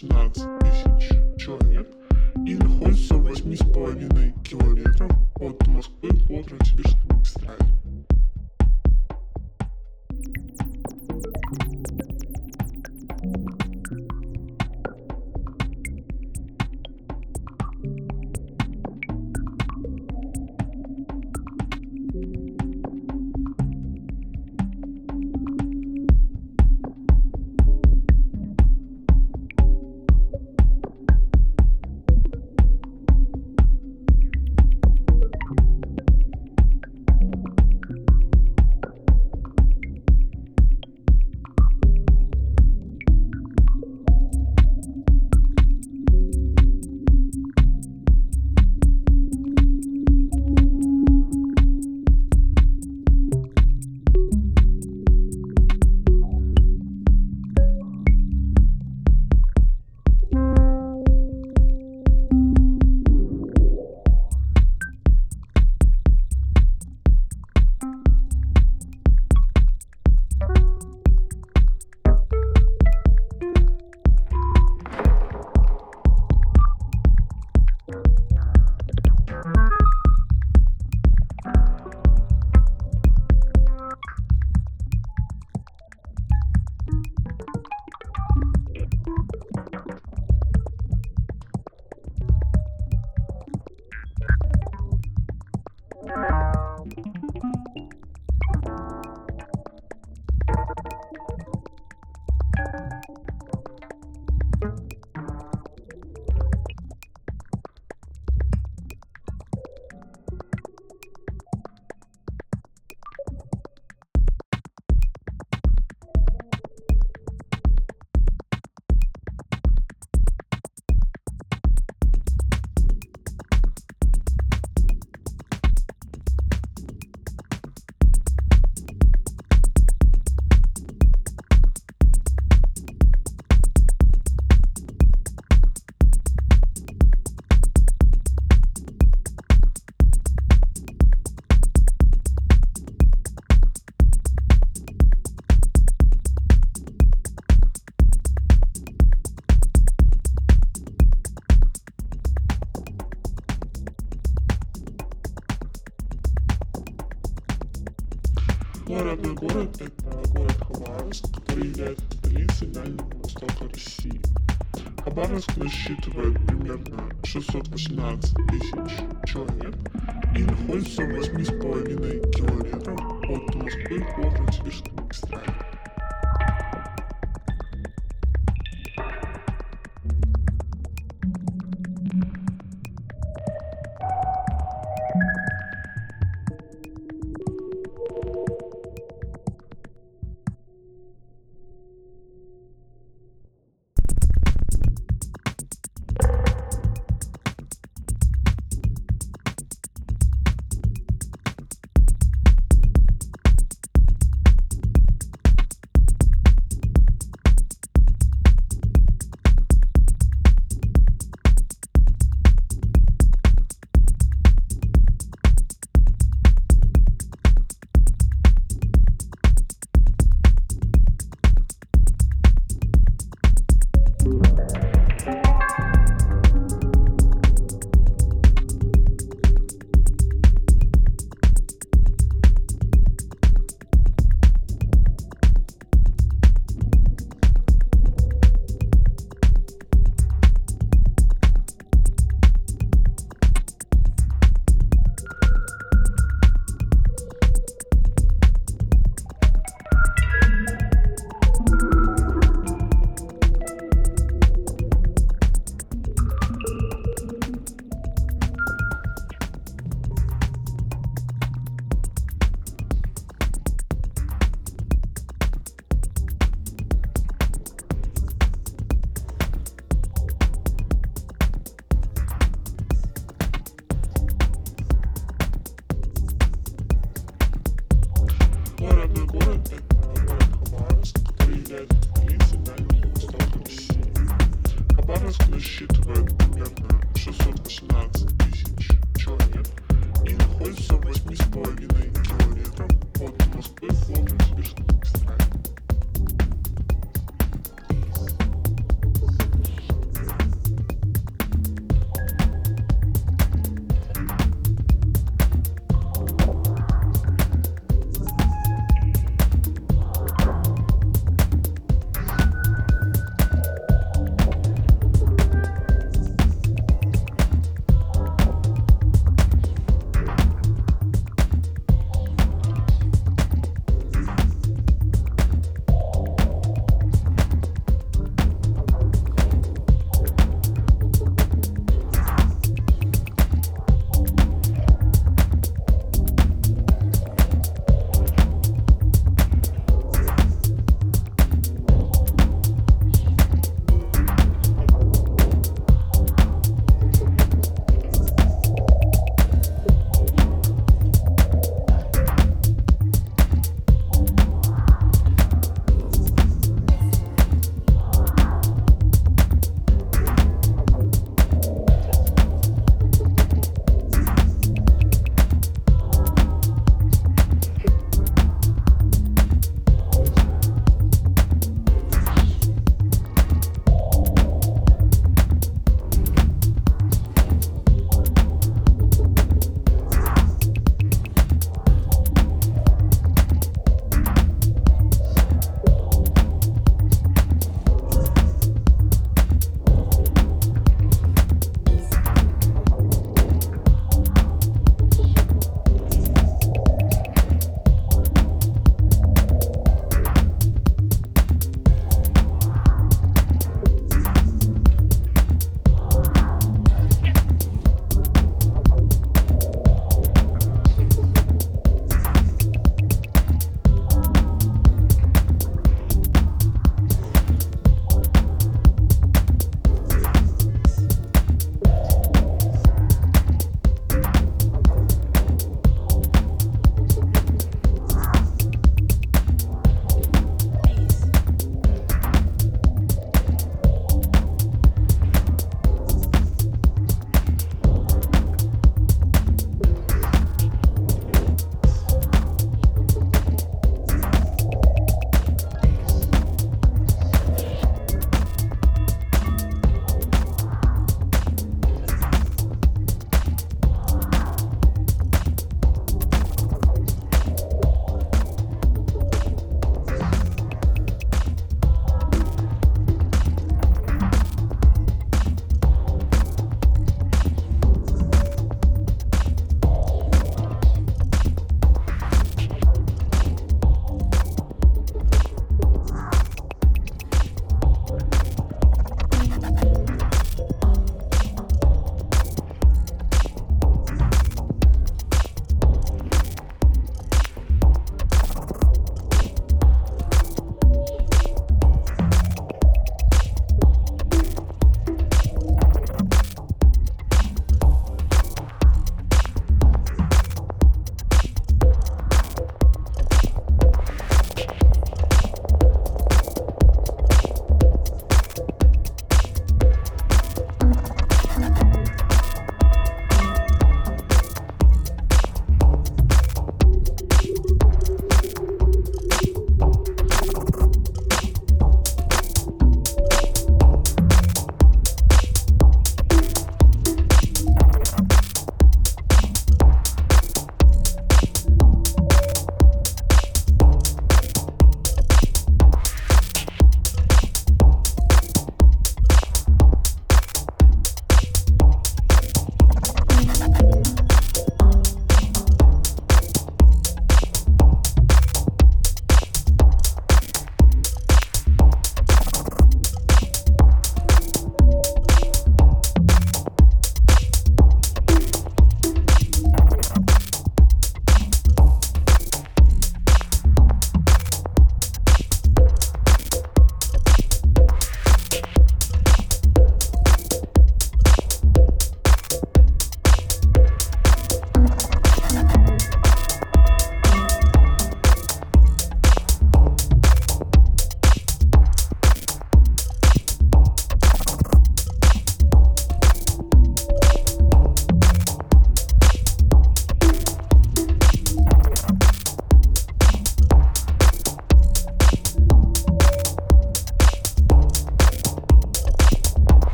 Nuts. 518 тысяч.